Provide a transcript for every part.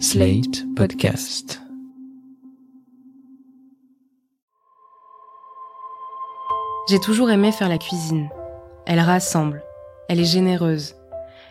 Slate Podcast. J'ai toujours aimé faire la cuisine. Elle rassemble, elle est généreuse.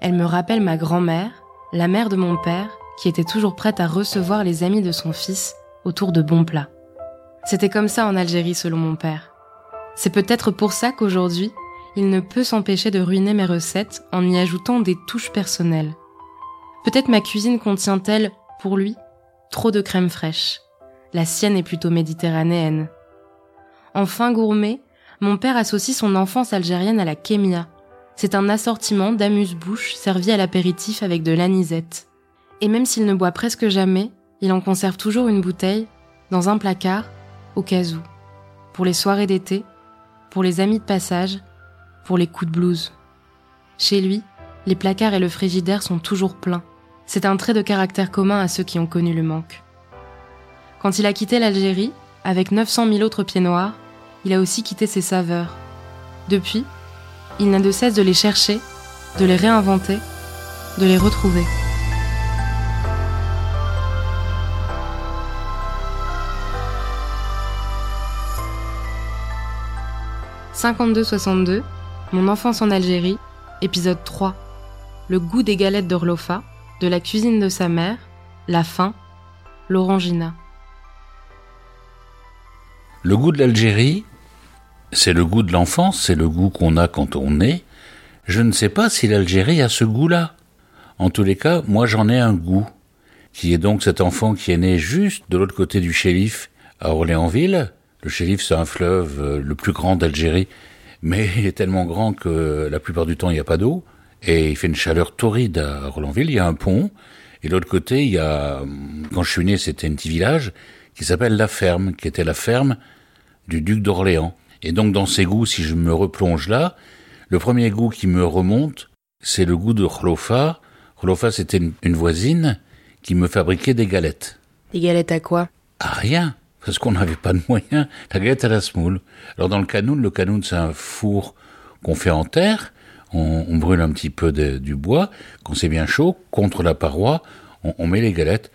Elle me rappelle ma grand-mère, la mère de mon père, qui était toujours prête à recevoir les amis de son fils autour de bons plats. C'était comme ça en Algérie selon mon père. C'est peut-être pour ça qu'aujourd'hui, il ne peut s'empêcher de ruiner mes recettes en y ajoutant des touches personnelles. Peut-être ma cuisine contient-elle, pour lui, trop de crème fraîche. La sienne est plutôt méditerranéenne. Enfin gourmet, mon père associe son enfance algérienne à la kémia. C'est un assortiment d'amuse-bouche servi à l'apéritif avec de l'anisette. Et même s'il ne boit presque jamais, il en conserve toujours une bouteille, dans un placard, au cas où. Pour les soirées d'été, pour les amis de passage, pour les coups de blues. Chez lui, les placards et le frigidaire sont toujours pleins. C'est un trait de caractère commun à ceux qui ont connu le manque. Quand il a quitté l'Algérie, avec 900 000 autres pieds noirs, il a aussi quitté ses saveurs. Depuis, il n'a de cesse de les chercher, de les réinventer, de les retrouver. « 52-62, Mon enfance en Algérie, épisode 3. Le goût des galettes d'Orlofa, de la cuisine de sa mère, la faim, l'orangina. Le goût de l'Algérie, c'est le goût de l'enfance, c'est le goût qu'on a quand on est. Je ne sais pas si l'Algérie a ce goût-là. En tous les cas, moi j'en ai un goût, qui est donc cet enfant qui est né juste de l'autre côté du Chérif, à Orléansville. Le Chérif, c'est un fleuve euh, le plus grand d'Algérie, mais il est tellement grand que la plupart du temps, il n'y a pas d'eau, et il fait une chaleur torride à Orléansville. Il y a un pont, et de l'autre côté, il y a, quand je suis né, c'était un petit village qui s'appelle La Ferme, qui était la ferme du duc d'Orléans. Et donc dans ces goûts, si je me replonge là, le premier goût qui me remonte, c'est le goût de Khlofa. Khlofa, c'était une, voisine qui me fabriquait des galettes. Des galettes à quoi? À rien, parce qu'on n'avait pas de moyens. La galette à la semoule. Alors dans le canoun, le canoun c'est un four qu'on fait en terre. On, brûle un petit peu du bois. Quand c'est bien chaud, contre la paroi, on, on met les galettes.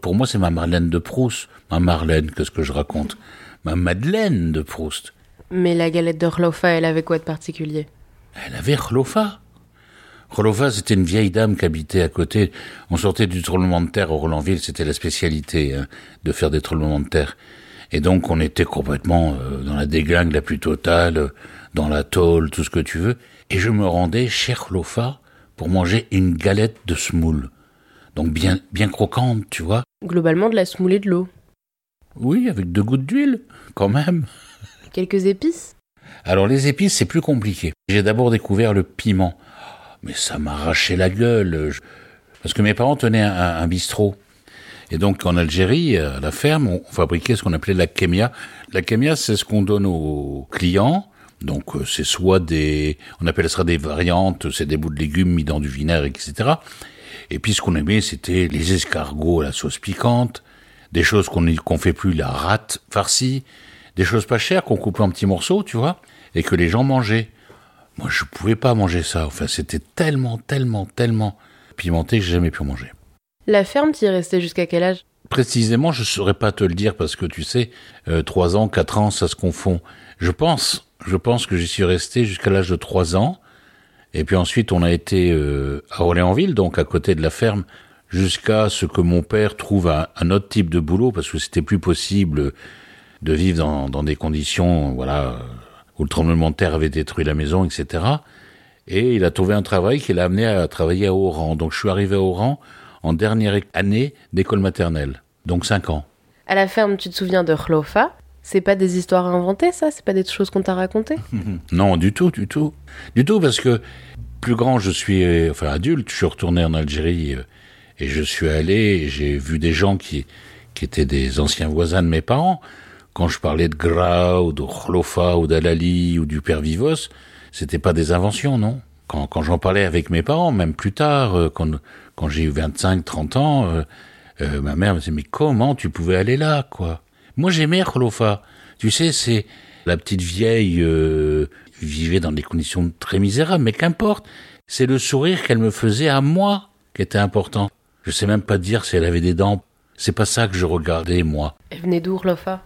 Pour moi, c'est ma Marlène de Proust. Ma Marlène, qu'est-ce que je raconte? Ma Madeleine de Proust. Mais la galette de Rlofa, elle avait quoi de particulier? Elle avait Rlofa. Rlofa, c'était une vieille dame qui habitait à côté. On sortait du tremblement de terre au Rolandville, c'était la spécialité hein, de faire des tremblements de terre. Et donc on était complètement euh, dans la déglingue la plus totale, dans la tôle, tout ce que tu veux. Et je me rendais chez Rlofa pour manger une galette de semoule. Donc bien, bien croquante, tu vois. Globalement de la semoule et de l'eau. Oui, avec deux gouttes d'huile, quand même. Quelques épices Alors les épices, c'est plus compliqué. J'ai d'abord découvert le piment. Mais ça m'arrachait la gueule. Parce que mes parents tenaient un, bistrot. Et donc en Algérie, à la ferme, on fabriquait ce qu'on appelait la kémia. La kémia, c'est ce qu'on donne aux clients. Donc euh, c'est soit des, on appelle ça des variantes, c'est des bouts de légumes mis dans du vinaigre, etc. Et puis ce qu'on aimait, c'était les escargots à la sauce piquante, des choses qu'on qu'on fait plus, la rate farcie, des choses pas chères qu'on coupait en petits morceaux, tu vois, et que les gens mangeaient. Moi, je pouvais pas manger ça. Enfin, c'était tellement, tellement, tellement pimenté que j'ai jamais pu manger. La ferme, tu y restais jusqu'à quel âge? Précisément, je saurais pas te le dire parce que tu sais, euh, trois ans, quatre ans, ça se confond. Je pense, je pense que j'y suis resté jusqu'à l'âge de trois ans. Et puis ensuite, on a été euh, à Orléansville, donc à côté de la ferme, jusqu'à ce que mon père trouve un, autre type de boulot parce que c'était plus possible de vivre dans, des conditions, voilà, où le tremblement de terre avait détruit la maison, etc. Et il a trouvé un travail qui l'a amené à travailler à Oran. Donc je suis arrivé à Oran en dernière année d'école maternelle, donc cinq ans. À la ferme, tu te souviens de Khlofa? C'est pas des histoires inventées, ça? C'est pas des choses qu'on t'a racontées? Non, du tout, du tout. Du tout, parce que plus grand je suis, enfin adulte, je suis retourné en Algérie euh, et je suis allé, j'ai vu des gens qui, qui étaient des anciens voisins de mes parents. Quand je parlais de Gras ou de Khlofa ou d'Alali ou du père Vivos, c'était pas des inventions, non? Quand, quand j'en parlais avec mes parents, même plus tard, euh, quand, quand j'ai eu 25, 30 ans, euh, euh, ma mère me disait, mais comment tu pouvais aller là, quoi? Moi, j'aimais Khlofa. Tu sais, c'est la petite vieille euh, vivait dans des conditions très misérables, mais qu'importe. C'est le sourire qu'elle me faisait à moi qui était important. Je sais même pas dire si elle avait des dents. C'est pas ça que je regardais, moi. Elle venait d'où, Lofa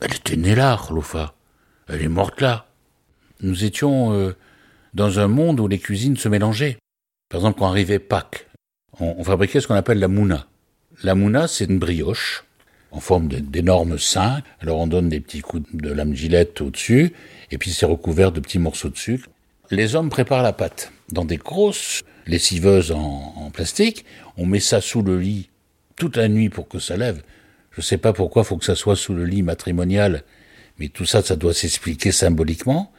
Elle était née là, Lofa. Elle est morte là. Nous étions euh, dans un monde où les cuisines se mélangeaient. Par exemple, quand arrivait Pâques, on, on fabriquait ce qu'on appelle la mouna. La mouna, c'est une brioche en forme d'énormes seins. Alors on donne des petits coups de lame gilette au-dessus, et puis c'est recouvert de petits morceaux de sucre. Les hommes préparent la pâte dans des grosses lessiveuses en, plastique. On met ça sous le lit toute la nuit pour que ça lève. Je sais pas pourquoi faut que ça soit sous le lit matrimonial, mais tout ça, ça doit s'expliquer symboliquement.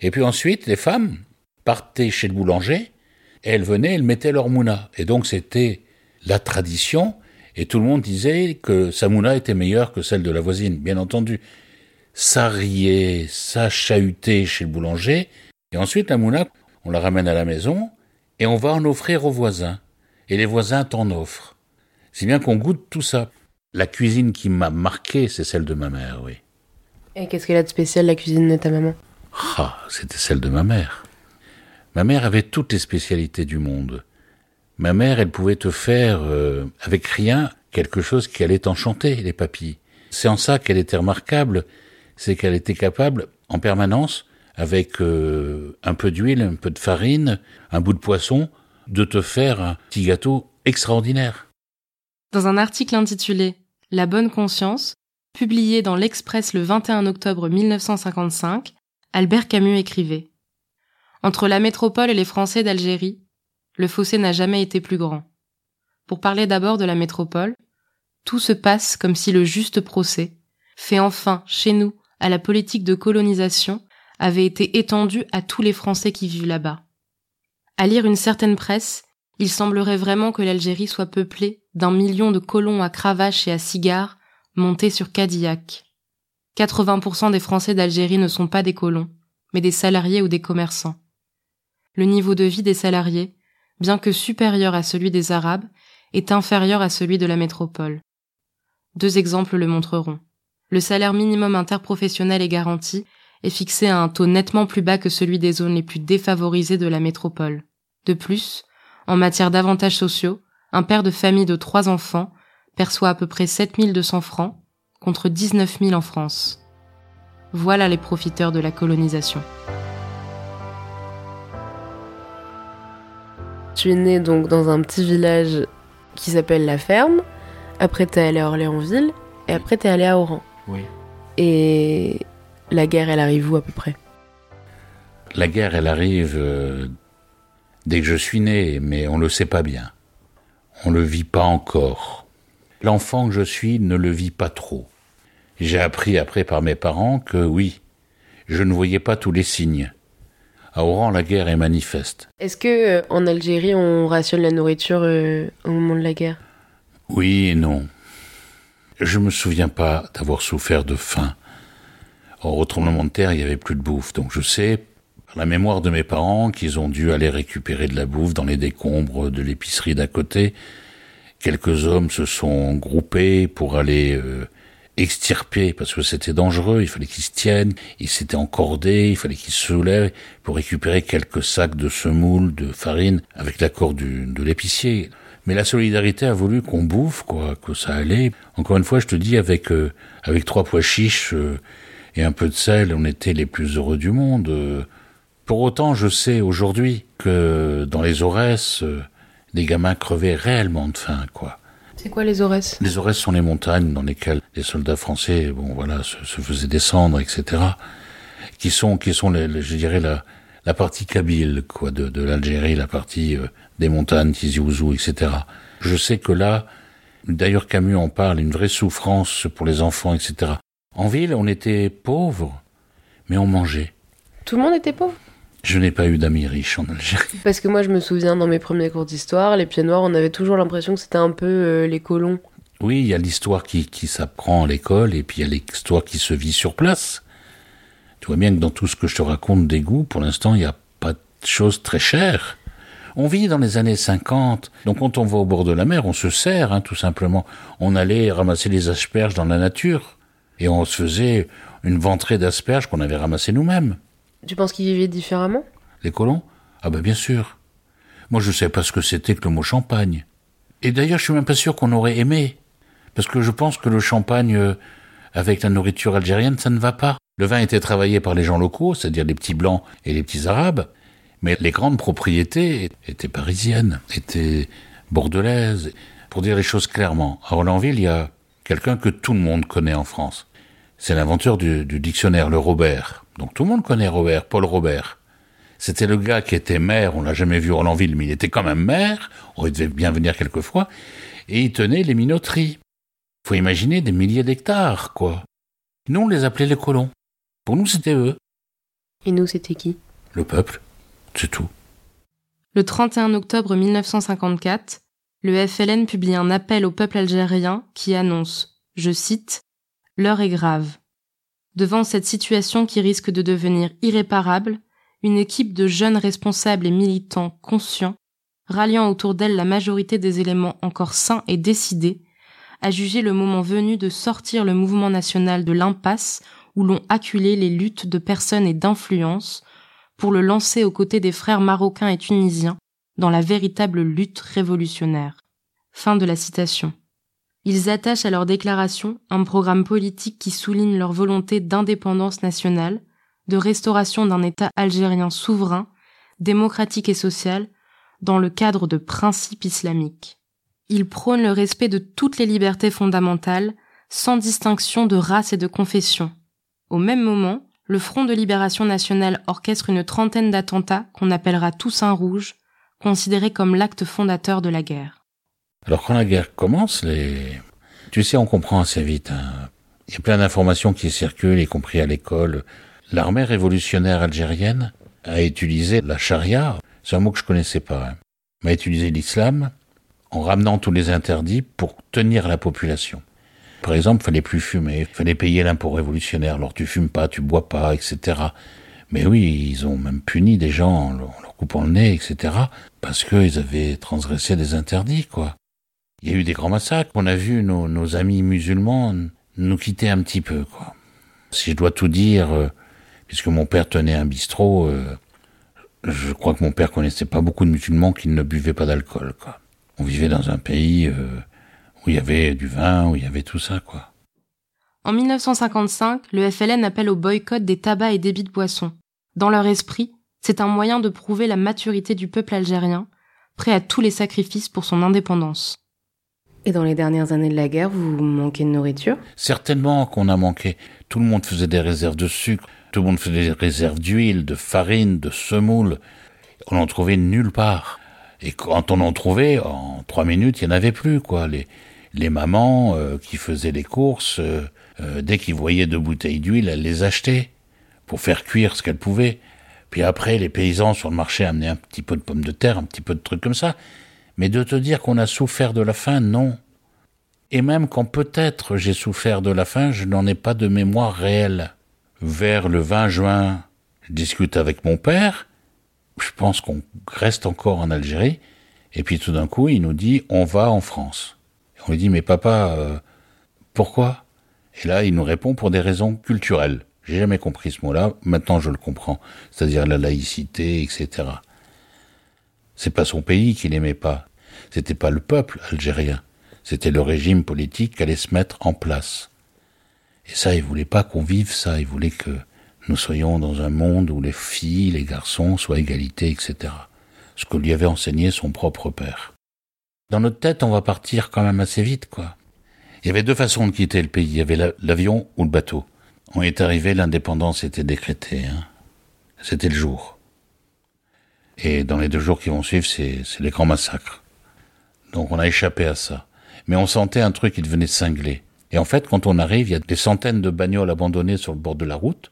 Et puis ensuite, les femmes partaient chez le boulanger, et elles venaient, elles mettaient leur mouna. Et donc c'était la tradition, et tout le monde disait que sa mouna était meilleure que celle de la voisine, bien entendu. Ça riait, ça chahutait chez le boulanger, et ensuite la mouna, on la ramène à la maison, et on va en offrir aux voisins. Et les voisins t'en offrent. C'est bien qu'on goûte tout ça. La cuisine qui m'a marqué, c'est celle de ma mère, oui. Et qu'est-ce qu'elle a de spécial, la cuisine de ta maman? Ah, c'était celle de ma mère. Ma mère avait toutes les spécialités du monde. Ma mère, elle pouvait te faire, euh, avec rien, quelque chose qui allait t'enchanter, les papilles. C'est en ça qu'elle était remarquable, c'est qu'elle était capable, en permanence, avec euh, un peu d'huile, un peu de farine, un bout de poisson, de te faire un petit gâteau extraordinaire. Dans un article intitulé La bonne conscience, publié dans l'Express le 21 octobre 1955, Albert Camus écrivait Entre la métropole et les Français d'Algérie, le fossé n'a jamais été plus grand. Pour parler d'abord de la métropole, tout se passe comme si le juste procès, fait enfin, chez nous, à la politique de colonisation, avait été étendu à tous les Français qui vivent là-bas. À lire une certaine presse, il semblerait vraiment que l'Algérie soit peuplée d'un million de colons à cravache et à cigares montés sur Cadillac. 80% des Français d'Algérie ne sont pas des colons, mais des salariés ou des commerçants. Le niveau de vie des salariés, bien que supérieur à celui des Arabes, est inférieur à celui de la métropole. Deux exemples le montreront. Le salaire minimum interprofessionnel est garanti est fixé à un taux nettement plus bas que celui des zones les plus défavorisées de la métropole. De plus, en matière d'avantages sociaux, un père de famille de trois enfants perçoit à peu près 7200 francs contre 19 000 en France. Voilà les profiteurs de la colonisation. Tu es né donc dans un petit village qui s'appelle La Ferme. Après, t'es allé à Orléansville. Et après, t'es allé à Oran. Oui. Et la guerre, elle arrive où à peu près? La guerre, elle arrive euh, dès que je suis né, mais on le sait pas bien. On le vit pas encore. L'enfant que je suis ne le vit pas trop. J'ai appris après par mes parents que oui, je ne voyais pas tous les signes. À Oran, la guerre est manifeste. Est-ce que euh, en Algérie, on rationne la nourriture euh, au moment de la guerre? Oui et non. Je me souviens pas d'avoir souffert de faim. Au tremblement de terre, il y avait plus de bouffe, donc je sais, par la mémoire de mes parents, qu'ils ont dû aller récupérer de la bouffe dans les décombres de l'épicerie d'à côté. Quelques hommes se sont groupés pour aller euh, extirper, parce que c'était dangereux, il fallait qu'ils se tiennent, ils s'étaient encordés, il fallait qu'ils se soulèvent pour récupérer quelques sacs de semoule, de farine, avec l'accord de l'épicier. Mais la solidarité a voulu qu'on bouffe, quoi, que ça allait. Encore une fois, je te dis, avec euh, avec trois pois chiches euh, et un peu de sel, on était les plus heureux du monde. Pour autant, je sais aujourd'hui que dans les Aurès, les gamins crevaient réellement de faim, quoi. C'est quoi les Aurès? Les Aurès sont les montagnes dans lesquelles les soldats français, bon voilà, se, se faisaient descendre, etc. Qui sont, qui sont, les, je dirais la, la partie kabyle, quoi, de, de l'Algérie, la partie euh, des montagnes, Tizi Ouzou, etc. Je sais que là, d'ailleurs Camus en parle, une vraie souffrance pour les enfants, etc. En ville, on était pauvres, mais on mangeait. Tout le monde était pauvre? Je n'ai pas eu d'amis riches en Algérie. Parce que moi, je me souviens dans mes premiers cours d'histoire, les pieds noirs, on avait toujours l'impression que c'était un peu euh, les colons. Oui, il y a l'histoire qui, qui s'apprend à l'école et puis il y a l'histoire qui se vit sur place. Tu vois bien que dans tout ce que je te raconte des goûts, pour l'instant, il n'y a pas de choses très chères. On vit dans les années 50, donc quand on va au bord de la mer, on se sert, hein, tout simplement. On allait ramasser les asperges dans la nature et on se faisait une ventrée d'asperges qu'on avait ramassées nous-mêmes. Tu penses qu'ils vivaient différemment? Les colons? Ah ben bien sûr. Moi je sais pas ce que c'était que le mot champagne. Et d'ailleurs, je suis même pas sûr qu'on aurait aimé. Parce que je pense que le champagne euh, avec la nourriture algérienne, ça ne va pas. Le vin était travaillé par les gens locaux, c'est-à-dire les petits blancs et les petits arabes, mais les grandes propriétés étaient parisiennes, étaient bordelaises. Pour dire les choses clairement, à Rollandville, il y a quelqu'un que tout le monde connaît en France. C'est l'inventeur du, dictionnaire, le Robert. Donc tout le monde connaît Robert, Paul Robert. C'était le gars qui était maire, on l'a jamais vu à Rollandville, mais il était quand même maire, on devait bien venir quelquefois, et il tenait les minoteries. Faut imaginer des milliers d'hectares, quoi. Nous, on les appelait les colons. Pour nous, c'était eux. Et nous, c'était qui? Le peuple. C'est tout. Le 31 octobre 1954, le FLN publie un appel au peuple algérien qui annonce, je cite, L'heure est grave. Devant cette situation qui risque de devenir irréparable, une équipe de jeunes responsables et militants conscients, ralliant autour d'elle la majorité des éléments encore sains et décidés, a jugé le moment venu de sortir le mouvement national de l'impasse où l'on acculé les luttes de personnes et d'influence pour le lancer aux côtés des frères marocains et tunisiens dans la véritable lutte révolutionnaire. Fin de la citation. Ils attachent à leur déclaration un programme politique qui souligne leur volonté d'indépendance nationale, de restauration d'un État algérien souverain, démocratique et social, dans le cadre de principes islamiques. Ils prônent le respect de toutes les libertés fondamentales, sans distinction de race et de confession. Au même moment, le Front de libération nationale orchestre une trentaine d'attentats qu'on appellera Toussaint Rouge, considérés comme l'acte fondateur de la guerre. Alors quand la guerre commence, les... tu sais, on comprend assez vite. Hein. Il y a plein d'informations qui circulent, y compris à l'école. L'armée révolutionnaire algérienne a utilisé la charia, c'est un mot que je connaissais pas, hein, mais a utilisé l'islam en ramenant tous les interdits pour tenir la population. Par exemple, fallait plus fumer, fallait payer l'impôt révolutionnaire. Alors tu fumes pas, tu bois pas, etc. Mais oui, ils ont même puni des gens en leur coupant le nez, etc. Parce qu'ils avaient transgressé des interdits, quoi. Il y a eu des grands massacres. On a vu nos, amis musulmans nous quitter un petit peu, quoi. Si je dois tout dire, euh, puisque mon père tenait un bistrot, euh, je crois que mon père connaissait pas beaucoup de musulmans qui ne buvaient pas d'alcool, quoi. On vivait dans un pays euh, où il y avait du vin, où il y avait tout ça, quoi. En 1955, le FLN appelle au boycott des tabacs et débits de boissons. Dans leur esprit, c'est un moyen de prouver la maturité du peuple algérien, prêt à tous les sacrifices pour son indépendance. Et dans les dernières années de la guerre, vous manquez de nourriture Certainement qu'on a manqué. Tout le monde faisait des réserves de sucre, tout le monde faisait des réserves d'huile, de farine, de semoule. On n'en trouvait nulle part. Et quand on en trouvait, en trois minutes, il n'y en avait plus, quoi. Les, les mamans euh, qui faisaient les courses, euh, euh, dès qu'ils voyaient deux bouteilles d'huile, elles les achetaient pour faire cuire ce qu'elles pouvaient. Puis après, les paysans sur le marché amenaient un petit peu de pommes de terre, un petit peu de trucs comme ça. Mais de te dire qu'on a souffert de la faim, non. Et même quand peut-être j'ai souffert de la faim, je n'en ai pas de mémoire réelle. Vers le 20 juin, je discute avec mon père, je pense qu'on reste encore en Algérie. Et puis tout d'un coup, il nous dit on va en France. On lui dit mais papa, euh, pourquoi? Et là, il nous répond pour des raisons culturelles. J'ai jamais compris ce mot-là. Maintenant, je le comprends. C'est-à-dire la laïcité, etc. C'est pas son pays qu'il n'aimait pas. C'était pas le peuple algérien. C'était le régime politique qui allait se mettre en place. Et ça, il voulait pas qu'on vive ça. Il voulait que nous soyons dans un monde où les filles, les garçons soient égalité, etc. Ce que lui avait enseigné son propre père. Dans notre tête, on va partir quand même assez vite, quoi. Il y avait deux façons de quitter le pays. Il y avait l'avion ou le bateau. On est arrivé, l'indépendance était décrétée. Hein. C'était le jour. Et dans les deux jours qui vont suivre, c'est les grands massacres. Donc on a échappé à ça. Mais on sentait un truc qui devenait cinglé. Et en fait, quand on arrive, il y a des centaines de bagnoles abandonnées sur le bord de la route.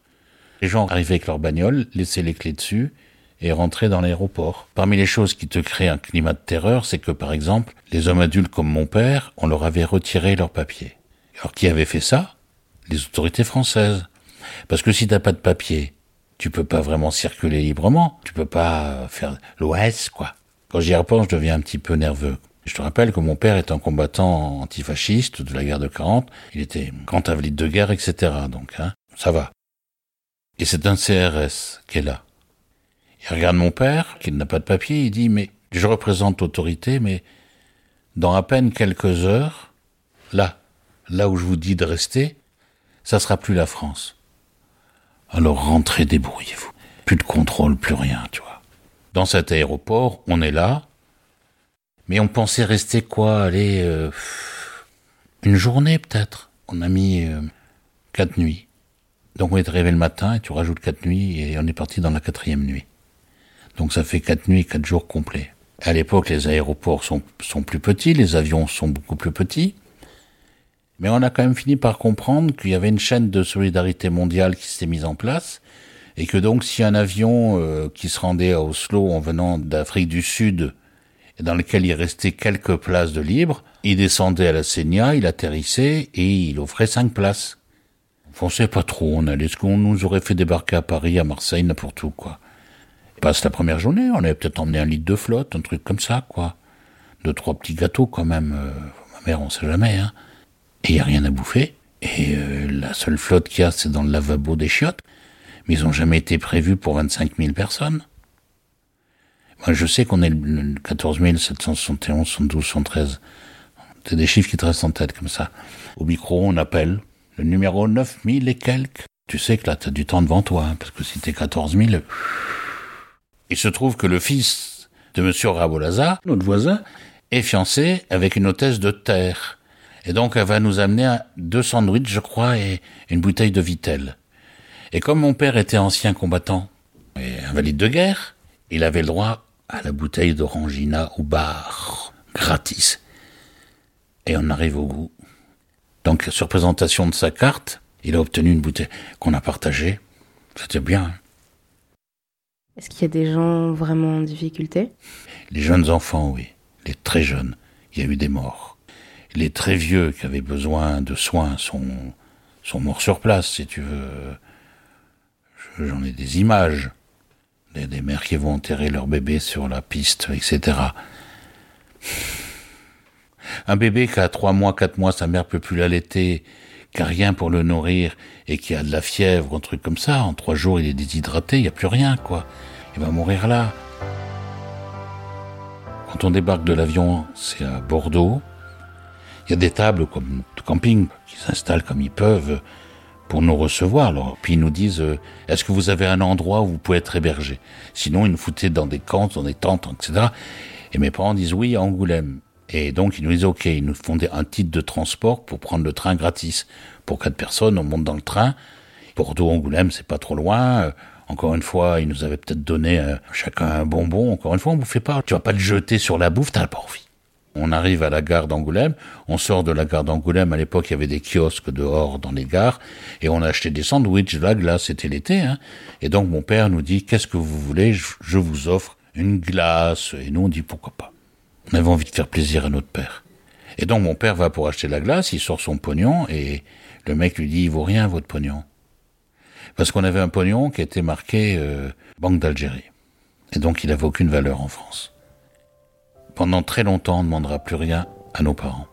Les gens arrivaient avec leurs bagnoles, laissaient les clés dessus et rentraient dans l'aéroport. Parmi les choses qui te créent un climat de terreur, c'est que par exemple, les hommes adultes comme mon père, on leur avait retiré leurs papiers. Alors qui avait fait ça? Les autorités françaises. Parce que si t'as pas de papier, tu peux pas vraiment circuler librement. Tu peux pas faire l'OS, quoi. Quand j'y repense, je deviens un petit peu nerveux. Je te rappelle que mon père est un combattant antifasciste de la guerre de 40. Il était grand invalide de guerre, etc. Donc, hein, ça va. Et c'est un CRS qui est là. Il regarde mon père, qui n'a pas de papier, il dit, mais je représente l'autorité, mais dans à peine quelques heures, là, là où je vous dis de rester, ça sera plus la France. Alors rentrez, débrouillez-vous. Plus de contrôle, plus rien, tu vois. Dans cet aéroport, on est là, mais on pensait rester quoi Aller euh, une journée peut-être. On a mis euh, quatre nuits. Donc on est arrivé le matin et tu rajoutes quatre nuits et on est parti dans la quatrième nuit. Donc ça fait quatre nuits, quatre jours complets. À l'époque, les aéroports sont, sont plus petits, les avions sont beaucoup plus petits. Mais on a quand même fini par comprendre qu'il y avait une chaîne de solidarité mondiale qui s'était mise en place et que donc si un avion euh, qui se rendait à Oslo en venant d'Afrique du Sud et dans lequel il restait quelques places de libre, il descendait à la Senia, il atterrissait et il offrait cinq places. On sait pas trop, on allait ce qu'on nous aurait fait débarquer à Paris, à Marseille, n'importe où, quoi. Passe la première journée, on avait peut-être emmené un litre de flotte, un truc comme ça, quoi. Deux, trois petits gâteaux, quand même. Euh, ma mère, on sait jamais, hein. Et y a rien à bouffer. Et euh, la seule flotte qu'il y a, c'est dans le lavabo des chiottes. Mais ils ont jamais été prévus pour 25 000 personnes. Moi, je sais qu'on est le 14 771, 72, 113. C'est des chiffres qui te restent en tête comme ça. Au micro, on appelle le numéro 9000 et quelques. Tu sais que là, t'as du temps devant toi, hein, parce que si t'es 14 000... Il se trouve que le fils de Monsieur Rabolaza, notre voisin, est fiancé avec une hôtesse de terre. Et donc, elle va nous amener deux sandwichs, je crois, et une bouteille de Vitel. Et comme mon père était ancien combattant et invalide de guerre, il avait le droit à la bouteille d'orangina au bar, gratis. Et on arrive au goût. Donc, sur présentation de sa carte, il a obtenu une bouteille qu'on a partagée. C'était bien. Est-ce qu'il y a des gens vraiment en difficulté? Les jeunes enfants, oui. Les très jeunes. Il y a eu des morts. Les très vieux qui avaient besoin de soins sont, sont morts sur place, si tu veux. J'en ai des images. Des, des mères qui vont enterrer leur bébé sur la piste, etc. Un bébé qui a trois mois, quatre mois, sa mère peut plus l'allaiter, qui a rien pour le nourrir et qui a de la fièvre, un truc comme ça, en trois jours il est déshydraté, il n'y a plus rien, quoi. Il va mourir là. Quand on débarque de l'avion, c'est à Bordeaux. Il y a des tables comme de camping qui s'installent comme ils peuvent pour nous recevoir. Alors, puis ils nous disent euh, est-ce que vous avez un endroit où vous pouvez être hébergé? Sinon, ils nous foutaient dans des camps, dans des tentes, etc. Et mes parents disent oui à Angoulême. Et donc ils nous disent ok, ils nous font un titre de transport pour prendre le train gratis. Pour quatre personnes, on monte dans le train. Bordeaux, Angoulême, c'est pas trop loin. Euh, encore une fois, ils nous avaient peut-être donné euh, chacun un bonbon. Encore une fois, on vous fait pas. Tu vas pas le jeter sur la bouffe, t'as pas envie. On arrive à la gare d'Angoulême, on sort de la gare d'Angoulême, à l'époque il y avait des kiosques dehors dans les gares, et on a acheté des sandwichs, la glace, c'était l'été, hein. Et donc mon père nous dit, qu'est-ce que vous voulez, je vous offre une glace, et nous on dit pourquoi pas? On avait envie de faire plaisir à notre père. Et donc mon père va pour acheter la glace, il sort son pognon, et le mec lui dit, il vaut rien votre pognon. Parce qu'on avait un pognon qui était marqué euh, Banque d'Algérie. Et donc il n'avait aucune valeur en France pendant très longtemps, on ne demandera plus rien à nos parents.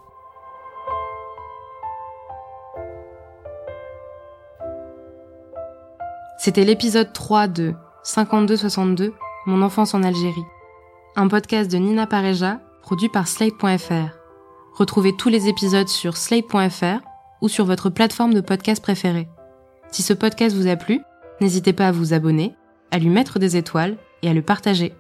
C'était l'épisode 3 de 52-62, Mon enfance en Algérie. Un podcast de Nina Pareja, produit par Slate.fr. Retrouvez tous les épisodes sur Slate.fr ou sur votre plateforme de podcast préférée. Si ce podcast vous a plu, n'hésitez pas à vous abonner, à lui mettre des étoiles et à le partager.